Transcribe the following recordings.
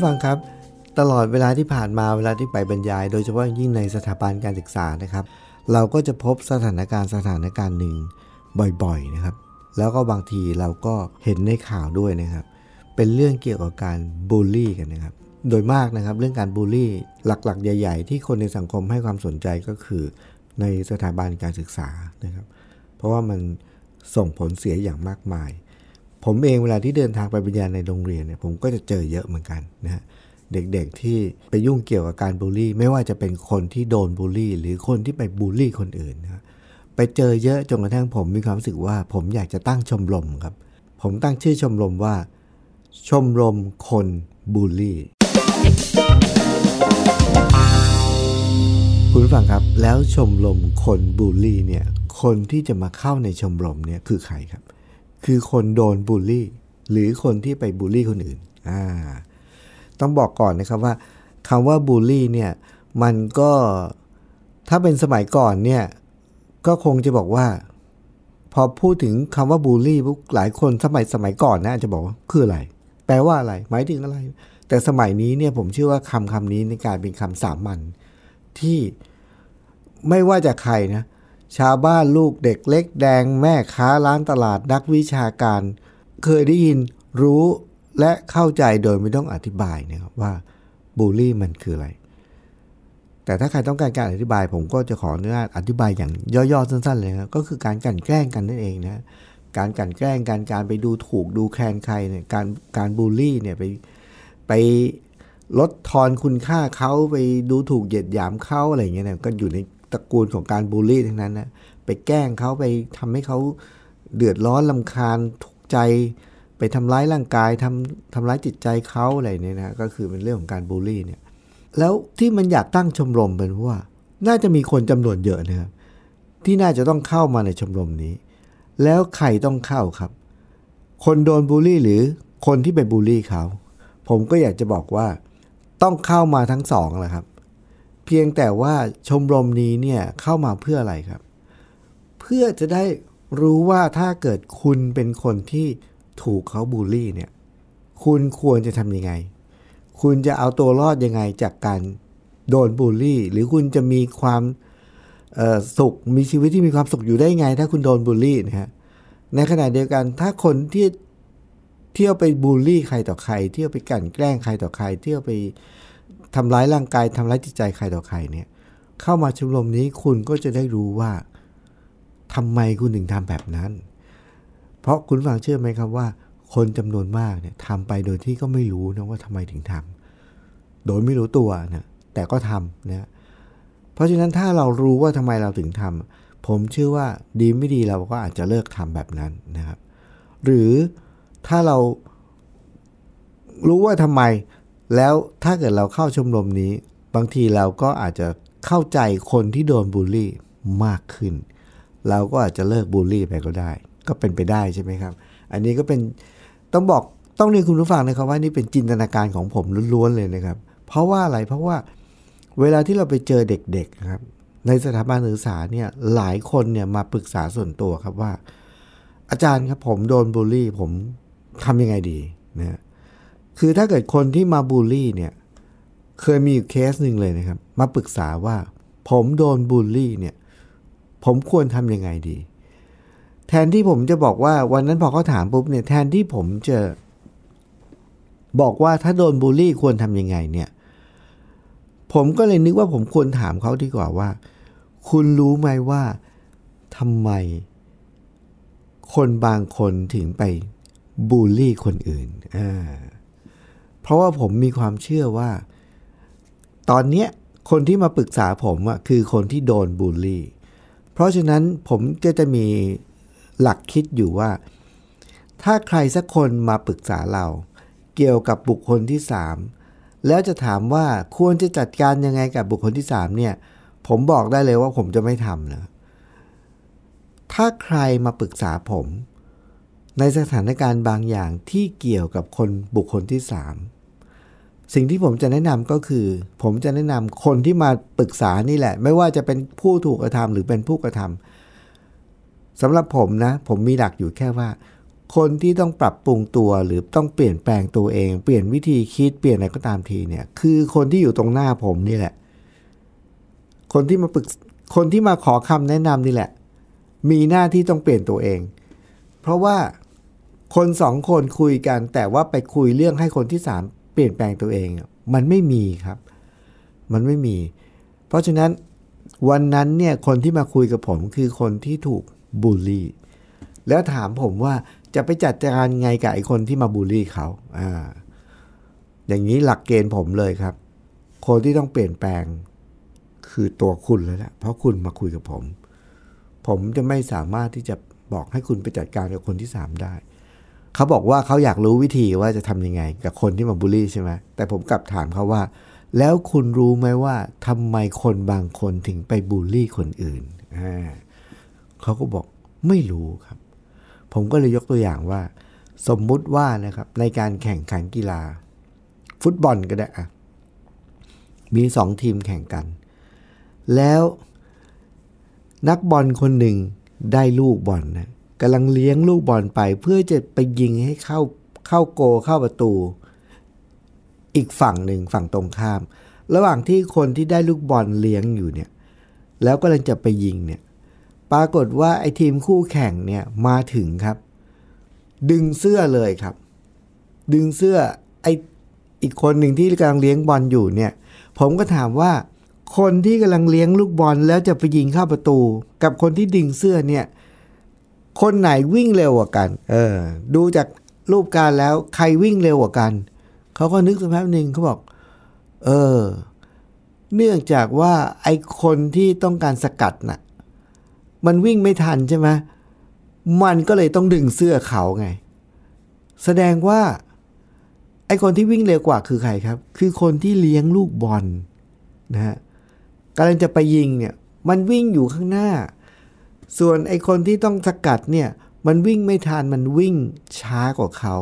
ผู้ฟังครับ ตลอดเวลาที่ผ่านมาเวลาที่ไปบรรยาย โดยเฉพาะยิ่งในสถาบันการศึกษานะครับ เราก็จะพบสถานการณ์สถานการณ์หนึ่งบ่อยๆนะครับ แล้วก็บางทีเราก็เห็นในข่าวด้วยนะครับ เป็นเรื่องเกี่ยวกับการบูลลี่กันนะครับ โดยมากนะครับเรื่องการบูลลี่หลักๆ ใหญ่ ๆ ที่คนในสังคมให้ความสนใจก็คือในสถาบันการศึกษานะครับ เพราะว่ามันส่งผลเสียอย่างมากมาย ผมเองเวลาที่เดินทางไปบรรยายในโรงเรียนเนี่ยผมก็จะเจอเยอะเหมือนกันนะฮะเด็กๆที่ไปยุ่งเกี่ยวกับการบูลลี่ ไม่ว่าจะเป็นคนที่โดนบูลลี่ หรือคนที่ไปบูลลี่คนอื่นนะไปเจอเยอะจนกระทั่งผมมีความรู้สึกว่า ผมอยากจะตั้งชมรมครับ ผมตั้งชื่อชมรมว่า ชมรมคนบูลลี่ คุณผู้ฟังครับแล้วชมรมคนบูลลี่เนี่ยคนที่จะมาเข้าในชมรมเนี่ยคือใครครับ คือคนโดนบูลลี่ หรือคนที่ไปบูลลี่คนอื่นอ่าต้องบอกก่อนนะครับว่าคำว่าบูลลี่เนี่ยมันก็ถ้าเป็นสมัยก่อนเนี่ยก็คงจะบอกว่า พอพูดถึงคำว่าบูลลี่ปุ๊บหลายคนสมัยสมัยก่อนนะอาจจะบอกว่าคืออะไร แปลว่าอะไร หมายถึงอะไร แต่สมัยนี้เนี่ยผมเชื่อว่าคำคำนี้ในการเป็นคำสามัญที่ไม่ว่าจะใครนะ ชาวบ้านลูกเด็กเล็กแดงแม่ค้าร้านตลาดนักวิชาการ เคยได้ยินรู้และเข้าใจโดยไม่ต้องอธิบายนะครับว่าบูลลี่มันคืออะไร แต่ถ้าใครต้องการการอธิบาย ผมก็จะขออนุญาตอธิบายอย่างย่อๆสั้นๆเลยนะก็คือการกลั่นแกล้งกันนั่นเองนะการกลั่นแกล้งการการไปดูถูกดูแคลนใครเนี่ยการการบูลลี่เนี่ยไปไปลดทอนคุณค่าเขาไปดูถูกเหยียดหยามเขาอะไรอย่างเงี้ยก็อยู่ใน ตระกูลของการบูลลี่ทั้งนั้นนะไปแกล้งเขาไปทำให้เขาเดือดร้อนลำคาญทุกข์ใจ ไปทำร้ายร่างกายทำทำร้ายจิตใจเขาอะไรเนี่ยนะก็คือเป็นเรื่องของการบูลลี่เนี่ยแล้วที่มันอยากตั้งชมรมเป็นเพราะว่า น่าจะมีคนจำนวนเยอะนะครับที่น่าจะต้องเข้ามาในชมรมนี้ แล้วใครต้องเข้าครับ คนโดนบูลลี่หรือคนที่ไปบูลลี่เขา ผมก็อยากจะบอกว่า ต้องเข้ามาทั้งสองแหละครับ พียงแต่ว่าชมรมนี้เนี่ยเข้ามาเพื่ออะไรครับ เพื่อจะได้รู้ว่าถ้าเกิดคุณเป็นคนที่ถูกเขาบูลลี่เนี่ย คุณควรจะทำยังไง คุณจะเอาตัวรอดยังไงจากการโดนบูลลี่ หรือคุณจะมีความสุขมีชีวิตที่มีความสุขอยู่ได้ไง ถ้าคุณโดนบูลลี่นะฮะในขณะเดียวกันถ้าคนที่เที่ยวไปบูลลี่ใครต่อใคร เที่ยวไปกลั่นแกล้งใครต่อใคร เที่ยวไป ทำร้ายร่างกายทำร้ายจิตใจใครต่อใครเนี่ย เข้ามาชมรมนี้คุณก็จะได้รู้ว่าทำไมคุณถึงทำแบบนั้น เพราะคุณฟังเชื่อไหมครับว่า คนจำนวนมากเนี่ยทำไปโดยที่ก็ไม่รู้นะว่าทำไมถึงทำโดยไม่รู้ตัวนะแต่ก็ทำนะเพราะฉะนั้นถ้าเรารู้ว่าทำไมเราถึงทำผมเชื่อว่าดีไม่ดีเราก็อาจจะเลิกทำแบบนั้นนะครับ หรือถ้าเรารู้ว่าทำไม แล้วถ้าเกิดเราเข้าชมรมนี้ บางทีเราก็อาจจะเข้าใจคนที่โดนบูลลี่มากขึ้น เราก็อาจจะเลิกบูลลี่ไปก็ได้ ก็เป็นไปได้ใช่ไหมครับ อันนี้ก็เป็นต้องบอกต้องเรียนคุณผู้ฟังนะครับว่านี่เป็นจินตนาการของผมล้วนๆเลยนะครับ เพราะว่าอะไรเพราะว่าเวลาที่เราไปเจอเด็กๆครับ ในสถาบันศึกษาเนี่ยหลายคนเนี่ยมาปรึกษาส่วนตัวครับว่า อาจารย์ครับผมโดนบูลลี่ ผมทำยังไงดีนะ คือถ้าเกิดคนที่มาบูลลี่เนี่ย เคยมีอยู่เคสหนึ่งเลยนะครับ มาปรึกษาว่า ผมโดนบูลลี่เนี่ย ผมควรทำยังไงดี แทนที่ผมจะบอกว่าวันนั้นพอเขาถามปุ๊บเนี่ย แทนที่ผมจะบอกว่าถ้าโดนบูลลี่ควรทำยังไงเนี่ย ผมก็เลยนึกว่าผมควรถามเขาดีกว่าว่า คุณรู้ไหมว่าทำไม คนบางคนถึงไปบูลลี่คนอื่นอ่า เพราะว่าผมมีความเชื่อว่า ตอนเนี้ยคนที่มาปรึกษาผมอะคือคนที่โดนบูลลี่ เพราะฉะนั้นผมก็จะมีหลักคิดอยู่ว่า ถ้าใครสักคนมาปรึกษาเรา เกี่ยวกับบุคคลที่สามแล้วจะถามว่าควรจะจัดการยังไงกับบุคคลที่สามเนี่ย ผมบอกได้เลยว่าผมจะไม่ทำนะถ้าใครมาปรึกษาผม ในสถานการณ์บางอย่างที่เกี่ยวกับคนบุคคลที่สามสิ่งที่ผมจะแนะนำก็คือ ผมจะแนะนำคนที่มาปรึกษานี่แหละ ไม่ว่าจะเป็นผู้ถูกกระทำหรือเป็นผู้กระทำสำหรับผมนะ ผมมีหลักอยู่แค่ว่า คนที่ต้องปรับปรุงตัวหรือต้องเปลี่ยนแปลงตัวเอง เปลี่ยนวิธีคิดเปลี่ยนอะไรก็ตามทีเนี่ย คือคนที่อยู่ตรงหน้าผมนี่แหละ คนที่มาปรึกคนที่มาขอคำแนะนำนี่แหละ มีหน้าที่ต้องเปลี่ยนตัวเอง เพราะว่าคนสองคนคุยกัน แต่ว่าไปคุยเรื่องให้คนที่สามเปลี่ยนแปลงตัวเอง มันไม่มีครับ มันไม่มี เพราะฉะนั้นวันนั้นเนี่ยคนที่มาคุยกับผมคือคนที่ถูกบูลลี่ แล้วถามผมว่าจะไปจัดการไงกับไอ้คนที่มาบูลลี่เขาอ่าอย่างนี้หลักเกณฑ์ผมเลยครับ คนที่ต้องเปลี่ยนแปลงคือตัวคุณแล้วแหละเพราะคุณมาคุยกับผม ผมจะไม่สามารถที่จะ บอกให้คุณไปจัดการกับคนที่สามได้เขาบอกว่าเขาอยากรู้วิธีว่าจะทำยังไง กับคนที่มาบูลลี่ใช่ไหมแต่ผมกลับถามเขาว่า แล้วคุณรู้ไหมว่าทำไมคนบางคนถึงไปบูลลี่คนอื่นเขาก็บอกไม่รู้ครับ ผมก็เลยยกตัวอย่างว่า สมมุติว่านะครับ ในการแข่งขันกีฬา ฟุตบอลก็ได้อะมีสองทีมแข่งกัน แล้วนักบอลคนหนึ่ง ได้ลูกบอลนะกำลังเลี้ยงลูกบอลไป เพื่อจะไปยิงให้เข้าเข้าโกเข้าประตู อีกฝั่งหนึ่งฝั่งตรงข้าม ระหว่างที่คนที่ได้ลูกบอลเลี้ยงอยู่เนี่ย แล้วก็กำลังจะไปยิงเนี่ย ปรากฏว่าไอ้ทีมคู่แข่งเนี่ยมาถึงครับ ดึงเสื้อเลยครับ ดึงเสื้อไอ้อีกคนหนึ่งที่กำลังเลี้ยงบอลอยู่เนี่ย ผมก็ถามว่า คนที่กำลังเลี้ยงลูกบอลแล้วจะไปยิงเข้าประตู กับคนที่ดึงเสื้อเนี่ย คนไหนวิ่งเร็วกว่ากัน เออ ดูจากรูปการแล้วใครวิ่งเร็วกว่ากัน เขาก็นึกสักแป๊บหนึ่งเขาบอก เออ เนื่องจากว่าไอคนที่ต้องการสกัดนะ่ะ มันวิ่งไม่ทันใช่ไหมมันก็เลยต้องดึงเสื้อเขาไง แสดงว่า ไอคนที่วิ่งเร็วกว่าคือใครครับ คือคนที่เลี้ยงลูกบอลนะฮะ กำลังจะไปยิงเนี่ยมันวิ่งอยู่ข้างหน้า ส่วนไอคนที่ต้องสกัดเนี่ยมันวิ่งไม่ทันมันวิ่งช้ากว่าเขา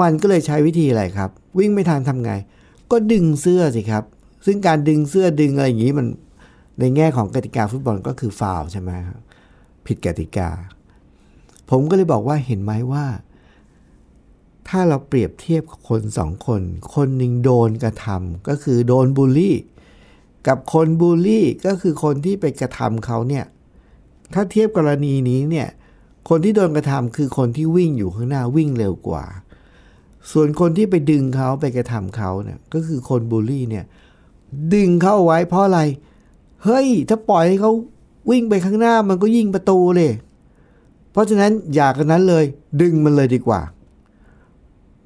มันก็เลยใช้วิธีอะไรครับ วิ่งไม่ทันทำไง ก็ดึงเสื้อสิครับ ซึ่งการดึงเสื้อดึงอะไรอย่างนี้มันในแง่ของกติกาฟุตบอลก็คือฟาวใช่ไหมครับผิดกติกา ผมก็เลยบอกว่าเห็นไหมว่า ถ้าเราเปรียบเทียบกับคนสองคน คนหนึ่งโดนกระทำก็คือโดนบูลลี่ กับคนบูลลี่ก็คือคนที่ไปกระทำเขาเนี่ยถ้าเทียบกรณีนี้เนี่ยคนที่โดนกระทำคือคนที่วิ่งอยู่ข้างหน้าวิ่งเร็วกว่า ส่วนคนที่ไปดึงเขาไปกระทำเขาเนี่ยก็คือคนบูลลี่เนี่ยดึงเขาไว้เพราะอะไร เฮ้ย ถ้าปล่อยให้เขาวิ่งไปข้างหน้ามันก็ยิงประตูเลย เพราะฉะนั้นอยากกันนั้นเลย ดึงมันเลยดีกว่า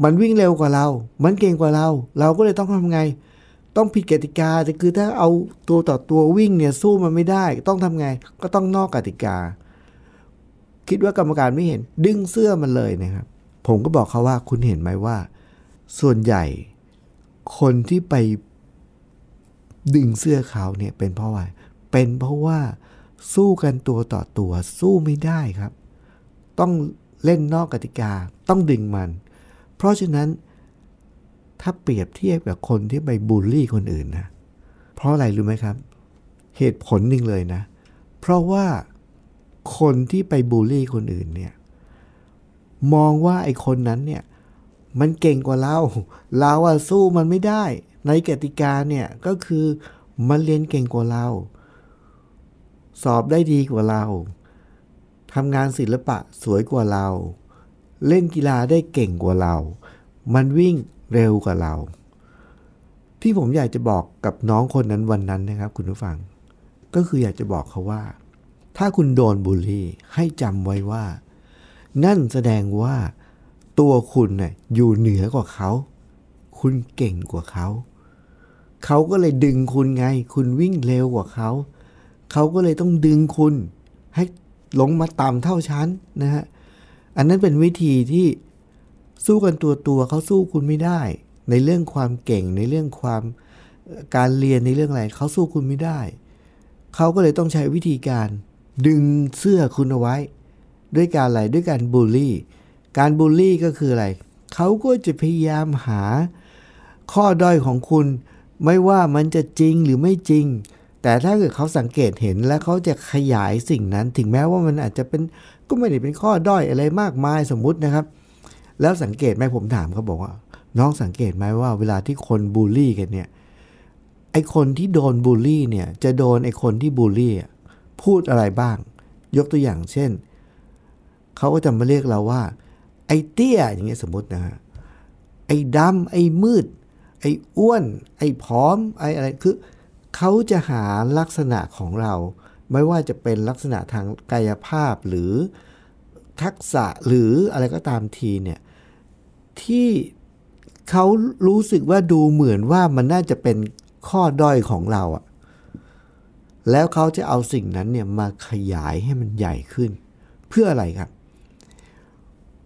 มันวิ่งเร็วกว่าเรา มันเก่งกว่าเรา เราก็เลยต้องทำไง ต้องผิดกติกาแต่คือถ้าเอาตัวต่อตัววิ่งเนี่ยสู้มันไม่ได้ ต้องทำไง ก็ต้องนอกกติกา คิดว่ากรรมการไม่เห็น ดึงเสื้อมันเลยนะครับ ผมก็บอกเขาว่าคุณเห็นไหมว่า ส่วนใหญ่คนที่ไปดึงเสื้อเขาเนี่ยเป็นเพราะอะไรเป็นเพราะว่าสู้กันตัวต่อตัวสู้ไม่ได้ครับ ต้องเล่นนอกกติกาต้องดึงมัน เพราะฉะนั้น ถ้าเปรียบเทียบกับคนที่ไปบูลลี่คนอื่นนะ เพราะอะไรรู้ไหมครับ เหตุผลหนึ่งเลยนะ เพราะว่าคนที่ไปบูลลี่คนอื่นเนี่ย มองว่าไอ้คนนั้นเนี่ย มันเก่งกว่าเรา เราอะสู้มันไม่ได้ ในกติกาเนี่ยก็คือมันเรียนเก่งกว่าเรา สอบได้ดีกว่าเราทำงานศิลปะสวยกว่าเรา เล่นกีฬาได้เก่งกว่าเรา มันวิ่ง เร็วกว่าเรา ที่ผมอยากจะบอกกับน้องคนนั้นวันนั้นนะครับ คุณผู้ฟัง ก็คืออยากจะบอกเขาว่า ถ้าคุณโดนบูลลี่ให้จำไว้ว่า นั่นแสดงว่าตัวคุณเนะ่ยอยู่เหนือกว่าเขา คุณเก่งกว่าเขา เขาก็เลยดึงคุณไง คุณวิ่งเร็วกว่าเขา เขาก็เลยต้องดึงคุณ ให้ลงมาต่ำเท่าชั้นนะฮะ อันนั้นเป็นวิธีที่ สู้กันตัวตัวเขาสู้คุณไม่ได้ ในเรื่องความเก่งในเรื่องความการเรียนในเรื่องอะไรเขาสู้คุณไม่ได้ เขาก็เลยต้องใช้วิธีการดึงเสื้อคุณเอาไว้ ด้วยการอะไรด้วยการบูลลี่ การบูลลี่ก็คืออะไร เขาก็จะพยายามหาข้อด้อยของคุณ ไม่ว่ามันจะจริงหรือไม่จริง แต่ถ้าเกิดเขาสังเกตเห็นและเขาจะขยายสิ่งนั้น ถึงแม้ว่ามันอาจจะเป็นก็ไม่ได้เป็นข้อด้อยอะไรมากมายสมมุตินะครับ แล้วสังเกตไหมผมถามเขาบอกว่า น้องสังเกตไหมว่าเวลาที่คนบูลลี่กันเนี่ยไอคนที่โดนบูลลี่เนี่ยจะโดนไอคนที่บูลลี่พูดอะไรบ้าง ยกตัวอย่างเช่นเขาก็จะมาเรียกเราว่า ไอเตี้ยอย่างเงี้ยสมมตินะฮะไอดำไอมืด ไออ้วน ไอ้ผอมไออะไรคือเขาจะหาลักษณะของเรา ไม่ว่าจะเป็นลักษณะทางกายภาพหรือทักษะหรืออะไรก็ตามทีเนี่ย ที่เขารู้สึกว่าดูเหมือนว่ามันน่าจะเป็นข้อด้อยของเราอะแล้วเขาจะเอาสิ่งนั้นเนี่ยมาขยายให้มันใหญ่ขึ้น เพื่ออะไรครับ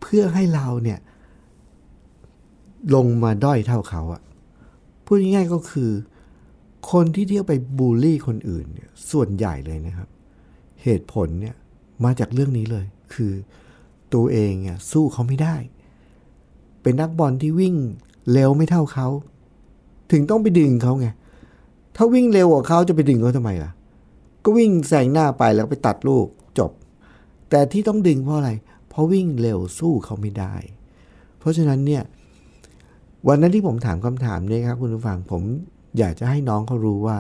เพื่อให้เราเนี่ย ลงมาด้อยเท่าเขาอะพูดง่ายๆก็คือ คนที่เที่ยวไปบูลลี่คนอื่นเนี่ยส่วนใหญ่เลยนะครับ เหตุผลเนี่ยมาจากเรื่องนี้เลย คือตัวเองอะสู้เขาไม่ได้ เป็นนักบอลที่วิ่งเร็วไม่เท่าเขา ถึงต้องไปดึงเขาไง ถ้าวิ่งเร็วกว่าเขาจะไปดึงเขาทำไมล่ะ ก็วิ่งแซงหน้าไปแล้วไปตัดลูกจบ แต่ที่ต้องดึงเพราะอะไร เพราะวิ่งเร็วสู้เขาไม่ได้ เพราะฉะนั้นเนี่ย วันนั้นที่ผมถามคำถามนี้ครับคุณผู้ฟังผมอยากจะให้น้องเขารู้ว่า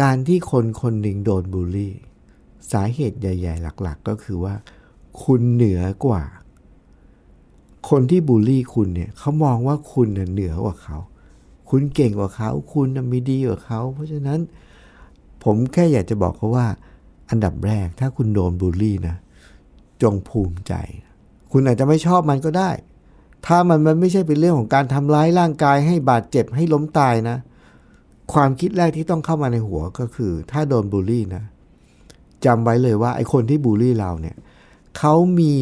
การที่คนคนหนึ่งโดนบูลลี่ สาเหตุใหญ่ ๆ หลัก ๆ ก็คือว่า คุณเหนือกว่า คนที่บูลลี่คุณเนี่ยเขามองว่าคุณเหนือกว่าเขา คุณเก่งกว่าเขา คุณมีดีกว่าเขา เพราะฉะนั้น ผมแค่อยากจะบอกเขาว่า อันดับแรกถ้าคุณโดนบูลลี่นะ จงภูมิใจ คุณอาจจะไม่ชอบมันก็ได้ ถ้ามันมันไม่ใช่เป็นเรื่องของการทำร้ายร่างกายให้บาดเจ็บให้ล้มตายนะ ความคิดแรกที่ต้องเข้ามาในหัวก็คือ ถ้าโดนบูลลี่นะจำไว้เลยว่าไอ้คนที่บูลลี่เราเนี่ยเขามี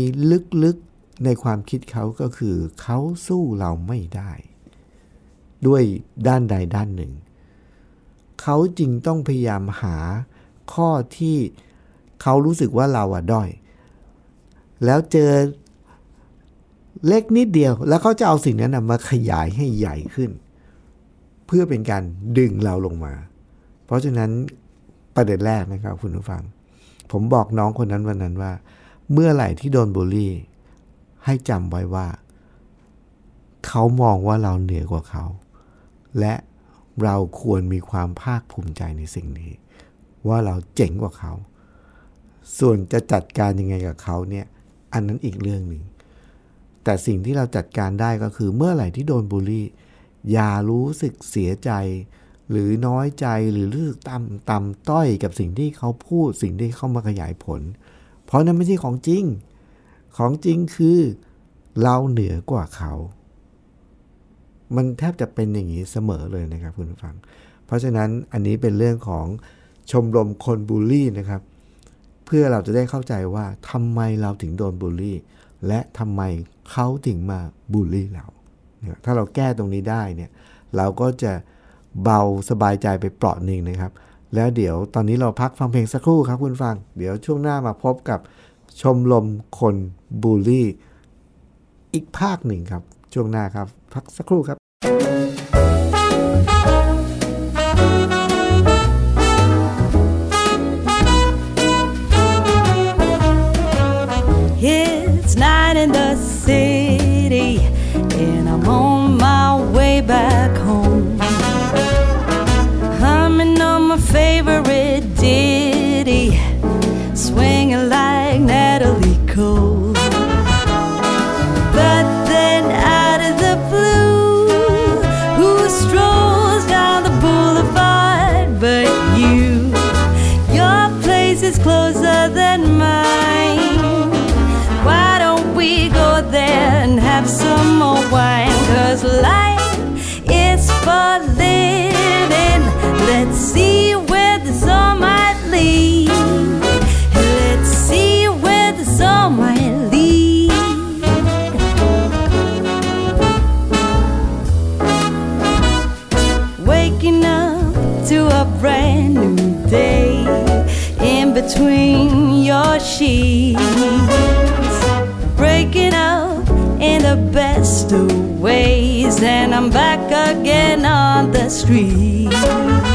ลึกๆ ในความคิดเขาก็คือเขาสู้เราไม่ได้ ด้วยด้านใดด้านหนึ่ง เขาจึงต้องพยายามหาข้อที่เขารู้สึกว่าเราอะด้อย แล้วเจอเล็กนิดเดียว แล้วเขาจะเอาสิ่งนั้นมาขยายให้ใหญ่ขึ้น เพื่อเป็นการดึงเราลงมา เพราะฉะนั้นประเด็นแรกนะครับคุณผู้ฟัง ผมบอกน้องคนนั้นวันนั้นว่า เมื่อไหร่ที่โดนบูลลี่ ให้จำไว้ว่า เขามองว่าเราเหนือกว่าเขา และเราควรมีความภาคภูมิใจในสิ่งนี้ ว่าเราเจ๋งกว่าเขา ส่วนจะจัดการยังไงกับเขาเนี่ย อันนั้นอีกเรื่องหนึ่ง แต่สิ่งที่เราจัดการได้ก็คือเมื่อไหร่ที่โดนบูลลี่ อย่ารู้สึกเสียใจ หรือน้อยใจหรือรู้สึกต่ำต่ำต้อยกับสิ่งที่เขาพูดสิ่งที่เขามาขยายผล เพราะนั้นไม่ใช่ของจริง ของจริงคือเราเหนือกว่าเขา มันแทบจะเป็นอย่างนี้เสมอเลยนะครับคุณผู้ฟัง เพราะฉะนั้นอันนี้เป็นเรื่องของชมรมคนบูลลี่นะครับ เพื่อเราจะได้เข้าใจว่าทำไมเราถึงโดนบูลลี่ และทำไมเขาถึงมาบูลลี่เรา ถ้าเราแก้ตรงนี้ได้เนี่ยเราก็จะเบาสบายใจไปเปราะหนึ่งนะครับ แล้วเดี๋ยวตอนนี้เราพักฟังเพลงสักครู่ครับคุณฟัง เดี๋ยวช่วงหน้ามาพบกับ ชมรมคนบูลลี่ อีกภาคหนึ่งครับ ช่วงหน้าครับ พักสักครู่ครับ Cause life is for living. Let's see where this all might lead. Let's see where this all might lead. Waking up to a brand new day in between your sheets. Breaking out in the best of ways, and I'm back again on the street.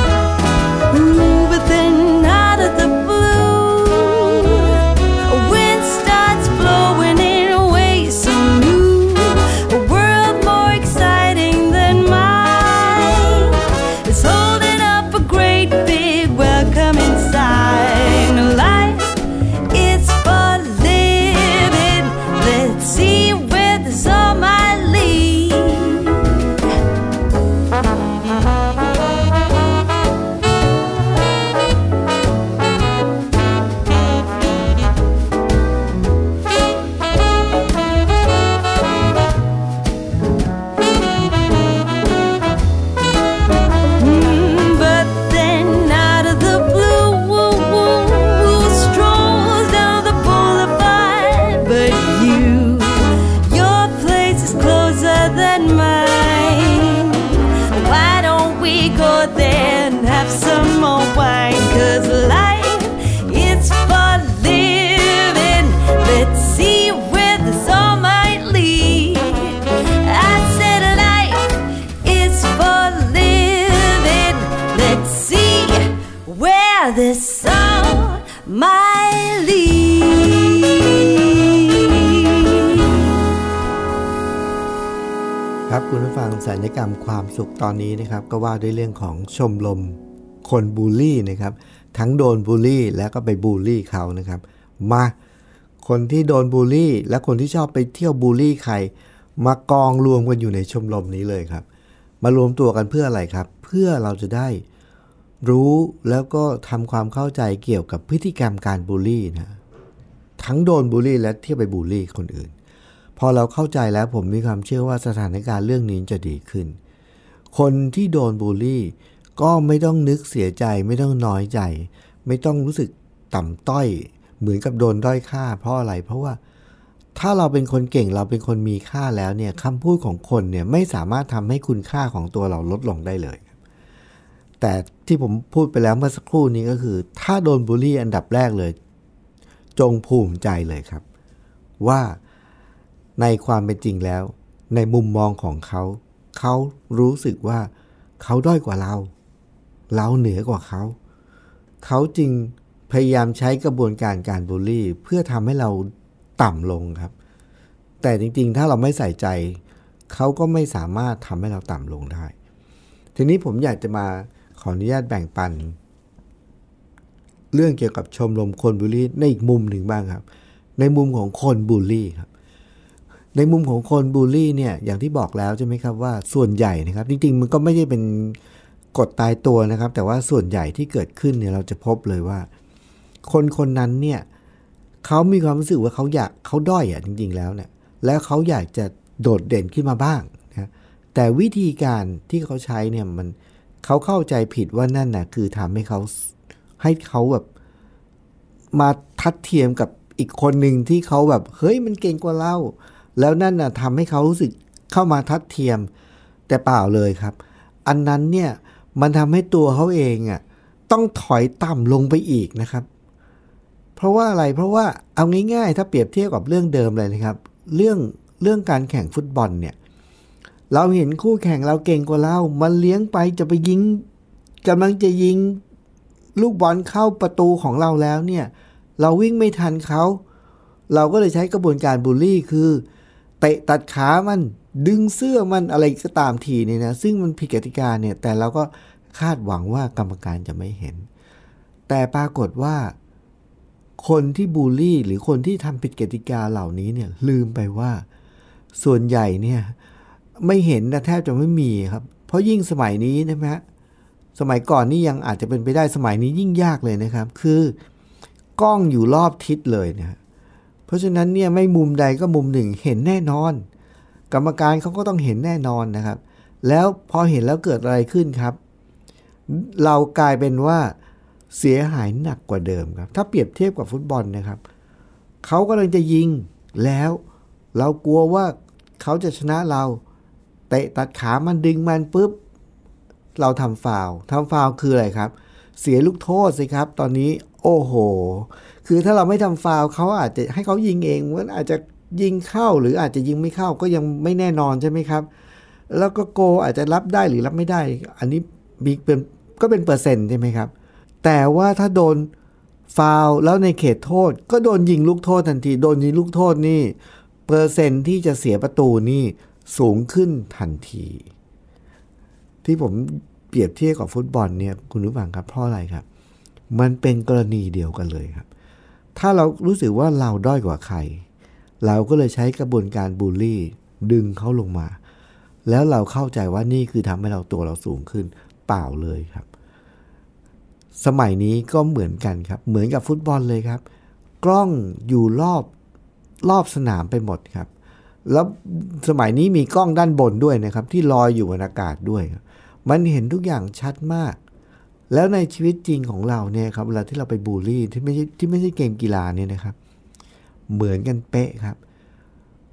อนนี้นะครับก็ว่าด้วยเรื่องของชมรมคนบูลลี่นะครับ ทั้งโดนบูลลี่แล้วก็ไปบูลลี่เขานะครับ มาคนที่โดนบูลลี่ และคนที่ชอบไปเที่ยวบูลลี่ใคร มากองรวมกันอยู่ในชมรมนี้เลยครับ มารวมตัวกันเพื่ออะไรครับ เพื่อเราจะได้รู้แล้วก็ทำความเข้าใจเกี่ยวกับพฤติกรรมการบูลลี่นะทั้งโดนบูลลี่และเที่ยวไปบูลลี่คนอื่น พอเราเข้าใจแล้วผมมีความเชื่อว่าสถานการณ์เรื่องนี้จะดีขึ้น คนที่โดนบูลลี่ ก็ไม่ต้องนึกเสียใจไม่ต้องน้อยใจ ไม่ต้องรู้สึกต่ำต้อย เหมือนกับโดนด้อยค่า เพราะอะไรเพราะว่าถ้าเราเป็นคนเก่งเราเป็นคนมีค่าแล้วเนี่ยคำพูดของคนเนี่ยไม่สามารถทำให้คุณค่าของตัวเราลดลงได้เลย แต่ที่ผมพูดไปแล้วเมื่อสักครู่นี้ก็คือ ถ้าโดนบูลลี่อันดับแรกเลย จงภูมิใจเลยครับ ว่าในความเป็นจริงแล้ว ในมุมมองของเขา เขารู้สึกว่าเขาด้อยกว่าเรา เราเหนือกว่าเขา เขาจึงพยายามใช้กระบวนการการบูลลี่ เพื่อทำให้เราต่ำลงครับ แต่จริงๆ ถ้าเราไม่ใส่ใจ เขาก็ไม่สามารถทำให้เราต่ำลงได้ ทีนี้ผมอยากจะมาขออนุญาตแบ่งปัน เรื่องเกี่ยวกับชมรมคนบูลลี่ในอีกมุมหนึ่งบ้างครับ ในมุมของคนบูลลี่ครับ ในมุมของคนบูลลี่เนี่ยอย่างที่บอกแล้วใช่ไหมครับว่าส่วนใหญ่นะครับ จริงๆ มันก็ไม่ใช่เป็นกฎตายตัวนะครับ แต่ว่าส่วนใหญ่ที่เกิดขึ้นเนี่ยเราจะพบเลยว่า คนคนนั้นเนี่ยเขามีความรู้สึกว่าเขาอยากเขาด้อยอะจริง ๆ แล้วเนี่ยแล้วเขาอยากจะโดดเด่นขึ้นมาบ้างนะแต่วิธีการที่เขาใช้เนี่ยมันเขาเข้าใจผิดว่านั่นน่ะคือทำให้เขาให้เขาแบบมาทัดเทียมกับอีกคนหนึ่งที่เขาแบบเฮ้ยมันเก่งกว่าเรา แล้วนั่นน่ะทำให้เขารู้สึกเข้ามาทัดเทียม แต่เปล่าเลยครับ อันนั้นเนี่ยมันทำให้ตัวเขาเองอะต้องถอยต่ำลงไปอีกนะครับ เพราะว่าอะไรเพราะว่าเอาง่ายๆ ถ้าเปรียบเทียบกับเรื่องเดิมเลยนะครับ เรื่องเรื่องการแข่งฟุตบอลเนี่ยเราเห็นคู่แข่งเราเก่งกว่าเรา มันเลี้ยงไปจะไปยิงกำลังจะยิงลูกบอลเข้าประตูของเราแล้วเนี่ย เราวิ่งไม่ทันเขา เราก็เลยใช้กระบวนการบูลลี่คือ เตะตัดขามันดึงเสื้อมันอะไรก็ตามทีเนี่ยนะซึ่งมันผิดกติกาเนี่ยแต่เราก็คาดหวังว่ากรรมการจะไม่เห็น แต่ปรากฏว่า คนที่บูลลี่หรือคนที่ทำผิดกติกาเหล่านี้เนี่ยลืมไปว่า ส่วนใหญ่เนี่ยไม่เห็นนะแทบจะไม่มีครับ เพราะยิ่งสมัยนี้นะฮะสมัยก่อนนี่ยังอาจจะเป็นไปได้สมัยนี้ยิ่งยากเลยนะครับ คือกล้องอยู่รอบทิศเลยนะฮะ เพราะฉะนั้นเนี่ยไม่มุมใดก็มุมหนึ่งเห็นแน่นอน กรรมการเขาก็ต้องเห็นแน่นอนนะครับ แล้วพอเห็นแล้วเกิดอะไรขึ้นครับ เรากลายเป็นว่าเสียหายหนักกว่าเดิมครับ ถ้าเปรียบเทียบกับฟุตบอลนะครับเขากำลังจะยิงแล้วเรากลัวว่าเขาจะชนะเรา เตะตัดขามันดึงมันปุ๊บ เราทำฟาวทำฟาวคืออะไรครับ เสียลูกโทษสิครับ ตอนนี้โอ้โห คือถ้าเราไม่ทำฟาวเขาอาจจะให้เขายิงเองมันอาจจะยิงเข้าหรืออาจจะยิงไม่เข้าก็ยังไม่แน่นอนใช่ไหมครับ แล้วก็โกอาจจะรับได้หรือรับไม่ได้ อันนี้มีเป็นก็เป็นเปอร์เซ็นต์ใช่ไหมครับ แต่ว่าถ้าโดนฟาวแล้วในเขตโทษ ก็โดนยิงลูกโทษทันที โดนยิงลูกโทษนี่ เปอร์เซ็นต์ที่จะเสียประตูนี่สูงขึ้นทันที ที่ผมเปรียบเทียบกับฟุตบอลเนี่ยคุณผู้ฟังครับเพราะอะไรครับ มันเป็นกรณีเดียวกันเลยครับ ถ้าเรารู้สึกว่าเราด้อยกว่าใคร เราก็เลยใช้กระบวนการบูลลี่ ดึงเขาลงมา แล้วเราเข้าใจว่านี่คือทำให้เราตัวเราสูงขึ้น เปล่าเลยครับ สมัยนี้ก็เหมือนกันครับ เหมือนกับฟุตบอลเลยครับ กล้องอยู่รอบรอบสนามไปหมดครับ แล้วสมัยนี้มีกล้องด้านบนด้วยนะครับ ที่ลอยอยู่บนอากาศด้วย มันเห็นทุกอย่างชัดมาก แล้วในชีวิตจริงของเราเนี่ยครับเวลาที่เราไปบูลลี่ที่ไม่ใช่ที่ไม่ใช่เกมกีฬาเนี่ยนะครับ เหมือนกันเป๊ะครับ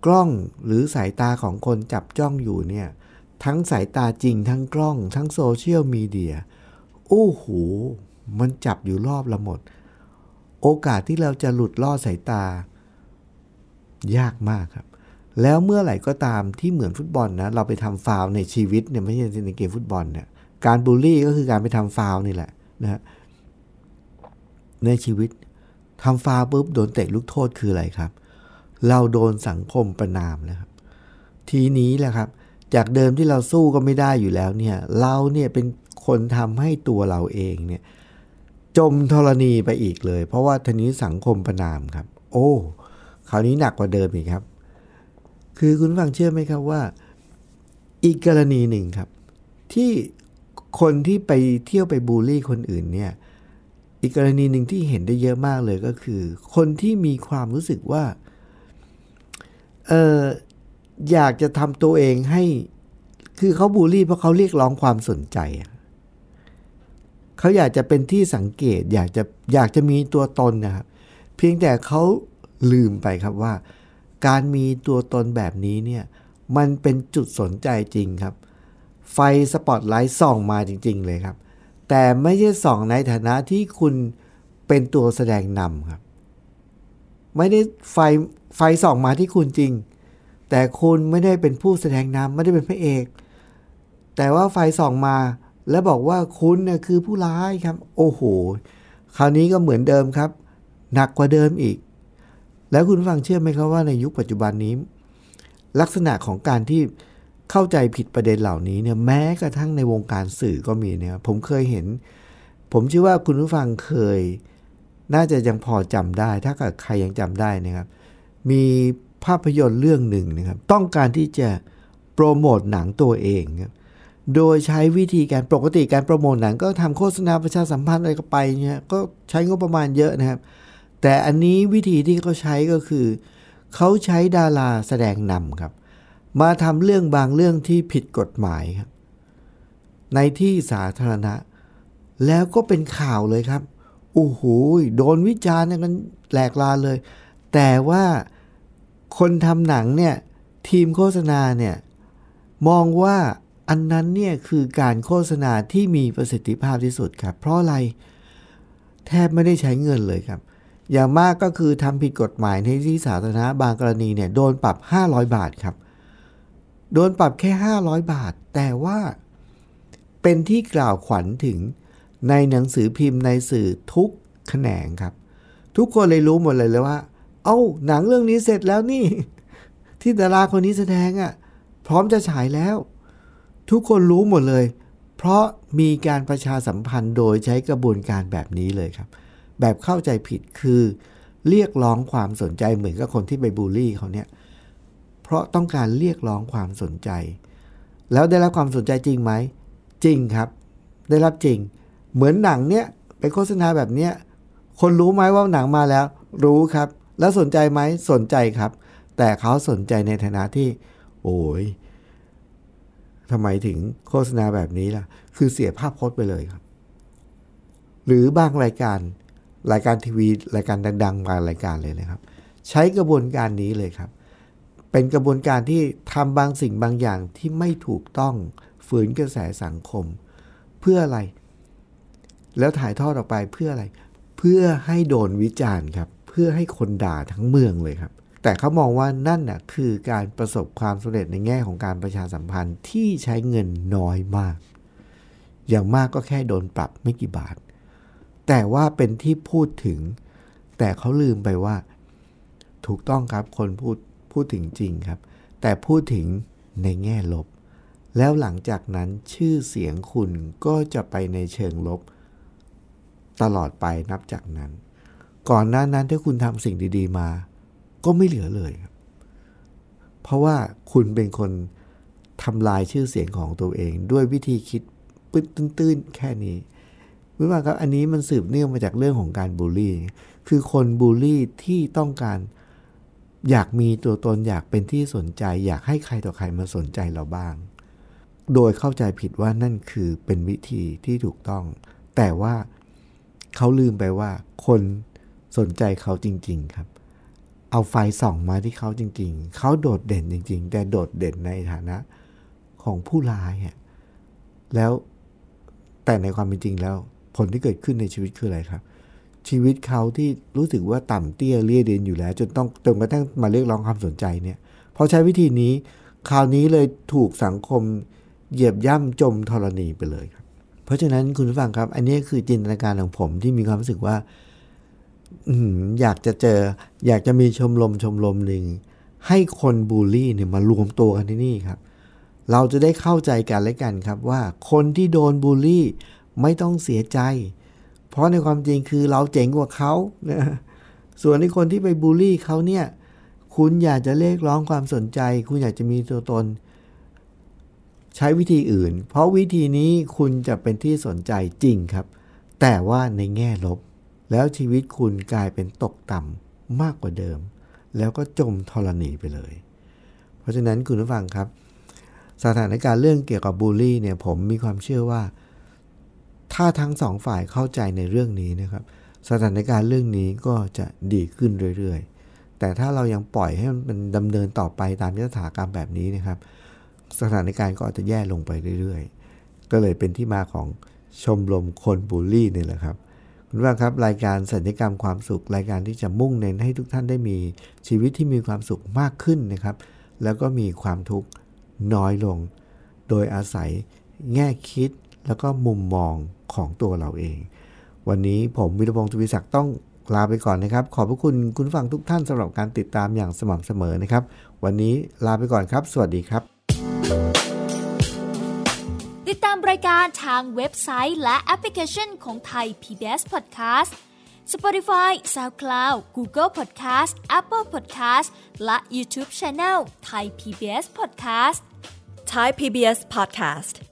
กล้องหรือสายตาของคนจับจ้องอยู่เนี่ย ทั้งสายตาจริงทั้งกล้อง ทั้งโซเชียลมีเดียโอ้โหมันจับอยู่รอบเราหมด โอกาสที่เราจะหลุดลอดสายตา ยากมากครับ แล้วเมื่อไหร่ก็ตามที่เหมือนฟุตบอลนะเราไปทำฟาวในชีวิตเนี่ยไม่ใช่ในเกมฟุตบอลเนี่ย การบูลลี่ก็คือการไปทำฟาวล์นี่แหละนะฮะในชีวิตทำฟาวล์ปุ๊บโดนเตะลูกโทษคืออะไรครับ เราโดนสังคมประนามนะครับ ทีนี้แหละครับ จากเดิมที่เราสู้ก็ไม่ได้อยู่แล้วเนี่ย เราเนี่ยเป็นคนทำให้ตัวเราเองเนี่ยจมธรณีไปอีกเลย เพราะว่าทีนี้สังคมประนามครับ โอ้คราวนี้หนักกว่าเดิมอีกครับ คือคุณฟังเชื่อไหมครับว่า อีกกรณีหนึ่งครับ ที่ คนที่ไปเที่ยวไปบูลลี่คนอื่นเนี่ยอีกกรณีหนึ่งที่เห็นได้เยอะมากเลยก็คือ คนที่มีความรู้สึกว่าเอออยากจะทำตัวเองให้ คือเขาบูลลี่เพราะเขาเรียกร้องความสนใจเขาอยากจะเป็นที่สังเกต อยากจะอยากจะมีตัวตนนะครับเพียงแต่เขาลืมไปครับว่า การมีตัวตนแบบนี้เนี่ย มันเป็นจุดสนใจจริงครับ ไฟสปอตไลท์ส่องมาจริง ๆ เลยครับ แต่ไม่ใช่ส่องในฐานะที่คุณเป็นตัวแสดงนำครับ ไม่ได้ไฟไฟส่องมาที่คุณจริง แต่คุณไม่ได้เป็นผู้แสดงนำไม่ได้เป็นพระเอก แต่ว่าไฟส่องมาแล้วบอกว่าคุณเนี่ยคือผู้ร้ายครับ โอ้โห คราวนี้ก็เหมือนเดิมครับ หนักกว่าเดิมอีก แล้วคุณฟังเชื่อไหมครับว่าในยุคปัจจุบันนี้ ลักษณะของการที่ เข้าใจผิดประเด็นเหล่านี้เนี่ยแม้กระทั่งในวงการสื่อก็มีเนี่ยผมเคยเห็น ผมเชื่อว่าคุณผู้ฟังเคย น่าจะยังพอจำได้ ถ้าเกิดใครยังจำได้นะครับ มีภาพยนตร์เรื่องหนึ่งนะครับ ต้องการที่จะโปรโมทหนังตัวเองครับโดยใช้วิธีการปกติการโปรโมทหนังก็ทำโฆษณาประชาสัมพันธ์อะไรก็ไปเนี่ยก็ใช้งบประมาณเยอะนะครับ แต่อันนี้วิธีที่เขาใช้ก็คือ เขาใช้ดาราแสดงนำครับ มาทำเรื่องบางเรื่องที่ผิดกฎหมายครับในที่สาธารณะ แล้วก็เป็นข่าวเลยครับโอ้โหโดนวิจารณ์กันแหลกลาเลย แต่ว่าคนทำหนังเนี่ยทีมโฆษณาเนี่ยมองว่าอันนั้นเนี่ยคือการโฆษณาที่มีประสิทธิภาพที่สุดครับ เพราะอะไร แทบไม่ได้ใช้เงินเลยครับ อย่างมากก็คือทำผิดกฎหมายในที่สาธารณะบางกรณีเนี่ยโดนปรับ 500 บาทครับ โดนปรับแค่ 500 บาท แต่ว่าเป็นที่กล่าวขวัญถึงในหนังสือพิมพ์ในสื่อทุกแขนงครับ ทุกคนเลยรู้หมดเลยเลยว่า เอ้าหนังเรื่องนี้เสร็จแล้วนี่ ที่ดาราคนนี้แสดงอะ่ะ พร้อมจะฉายแล้ว ทุกคนรู้หมดเลย เพราะมีการประชาสัมพันธ์โดยใช้กระบวนการแบบนี้เลยครับ แบบเข้าใจผิดคือ เรียกร้องความสนใจเหมือนกับคนที่ไปบูลลี่เขาเนี่ย ราะต้องการเรียกร้องความสนใจ แล้วได้รับความสนใจจริงไหม จริงครับ ได้รับจริง เหมือนหนังเนี่ยไปโฆษณาแบบเนี้ยคนรู้ไหมว่าหนังมาแล้ว รู้ครับ แล้วสนใจไหมสนใจครับ แต่เขาสนใจในฐานะที่ โอ้ยทำไมถึงโฆษณาแบบนี้ล่ะ คือเสียภาพพจน์ไปเลยครับ หรือบางรายการรายการทีวี รายการดังๆบางรายการเลยนะครับ ใช้กระบวนการนี้เลยครับ เป็นกระบวนการที่ทำบางสิ่งบางอย่างที่ไม่ถูกต้องฝืนกระแสสังคม เพื่ออะไร แล้วถ่ายทอดออกไปเพื่ออะไร เพื่อให้โดนวิจารณ์ครับ เพื่อให้คนด่าทั้งเมืองเลยครับ แต่เขามองว่านั่นน่ะคือการประสบความสำเร็จในแง่ของการประชาสัมพันธ์ที่ใช้เงินน้อยมาก อย่างมากก็แค่โดนปรับไม่กี่บาท แต่ว่าเป็นที่พูดถึง แต่เขาลืมไปว่า ถูกต้องครับคนพูด พูดถึงจริงครับ แต่พูดถึงในแง่ลบ แล้วหลังจากนั้นชื่อเสียงคุณก็จะไปในเชิงลบ ตลอดไปนับจากนั้น ก่อนหน้านั้นถ้าคุณทำสิ่งดีๆมา ก็ไม่เหลือเลยครับ เพราะว่าคุณเป็นคนทำลายชื่อเสียงของตัวเองด้วยวิธีคิดปื้นตื้นๆแค่นี้คุณว่าครับอันนี้มันสืบเนื่องมาจากเรื่องของการบูลลี่ คือคนบูลลี่ที่ต้องการ อยากมีตัวตนอยากเป็นที่สนใจ อยากให้ใครต่อใครมาสนใจเราบ้าง โดยเข้าใจผิดว่านั่นคือเป็นวิธีที่ถูกต้อง แต่ว่าเขาลืมไปว่า คนสนใจเขาจริง ๆครับ เอาไฟส่องมาที่เขาจริง ๆ เขาโดดเด่นจริง ๆ แต่โดดเด่นในฐานะของผู้ร้ายแล้วแต่ในความเป็นจริงแล้ว ผลที่เกิดขึ้นในชีวิตคืออะไรครับ ชีวิตเขาที่รู้สึกว่าต่ำเตี้ยเลี่ยดินอยู่แล้ว จนต้องจนกระทั่งมาเรียกร้องความสนใจเนี่ยพอใช้วิธีนี้ คราวนี้เลยถูกสังคมเหยียบย่ำจมธรณีไปเลยครับ เพราะฉะนั้นคุณผู้ฟังครับ อันนี้คือจินตนาการของผมที่มีความรู้สึกว่าอยากจะเจอ อยากจะมีชมรมชมรมหนึ่งให้คนบูลลี่เนี่ยมารวมตัวกันที่นี่ครับ เราจะได้เข้าใจกันและกันครับว่า คนที่โดนบูลลี่ไม่ต้องเสียใจ เพราะในความจริงคือเราเจ๋งกว่าเขานะส่วนในคนที่ไปบูลลี่เขาเนี่ย คุณอยากจะเรียกร้องความสนใจ คุณอยากจะมีตัวตน ใช้วิธีอื่น เพราะวิธีนี้คุณจะเป็นที่สนใจจริงครับ แต่ว่าในแง่ลบ แล้วชีวิตคุณกลายเป็นตกต่ำมากกว่าเดิม แล้วก็จมธรณีไปเลย เพราะฉะนั้นคุณผู้ฟังครับ สถานการณ์เรื่องเกี่ยวกับบูลลี่เนี่ยผมมีความเชื่อว่า ถ้าทั้งสองฝ่ายเข้าใจในเรื่องนี้นะครับ สถานการณ์เรื่องนี้ก็จะดีขึ้นเรื่อยๆ แต่ถ้าเรายังปล่อยให้มันดำเนินต่อไปตามยถากรรมแบบนี้นะครับ สถานการณ์ก็อาจจะแย่ลงไปเรื่อยๆ ก็เลยเป็นที่มาของชมรมคนบูลลี่นี่แหละครับคุณว่าครับรายการสัญญกรรมความสุขรายการที่จะมุ่งเน้นให้ทุกท่านได้มีชีวิตที่มีความสุขมากขึ้นนะครับ แล้วก็มีความทุกข์น้อยลง โดยอาศัยแง่คิด แล้วก็มุมมองของตัวเราเอง วันนี้ผมวิรพงศ์ทวีศักดิ์ต้องลาไปก่อนนะครับ ขอบพระคุณคุณผู้ฟังทุกท่านสำหรับการติดตามอย่างสม่ำเสมอนะครับ วันนี้ลาไปก่อนครับ สวัสดีครับ ติดตามรายการทางเว็บไซต์และแอปพลิเคชันของไทย PBS Podcast Spotify SoundCloud Google Podcast Apple Podcast และ YouTube Channel Thai PBS Podcast Thai PBS Podcast.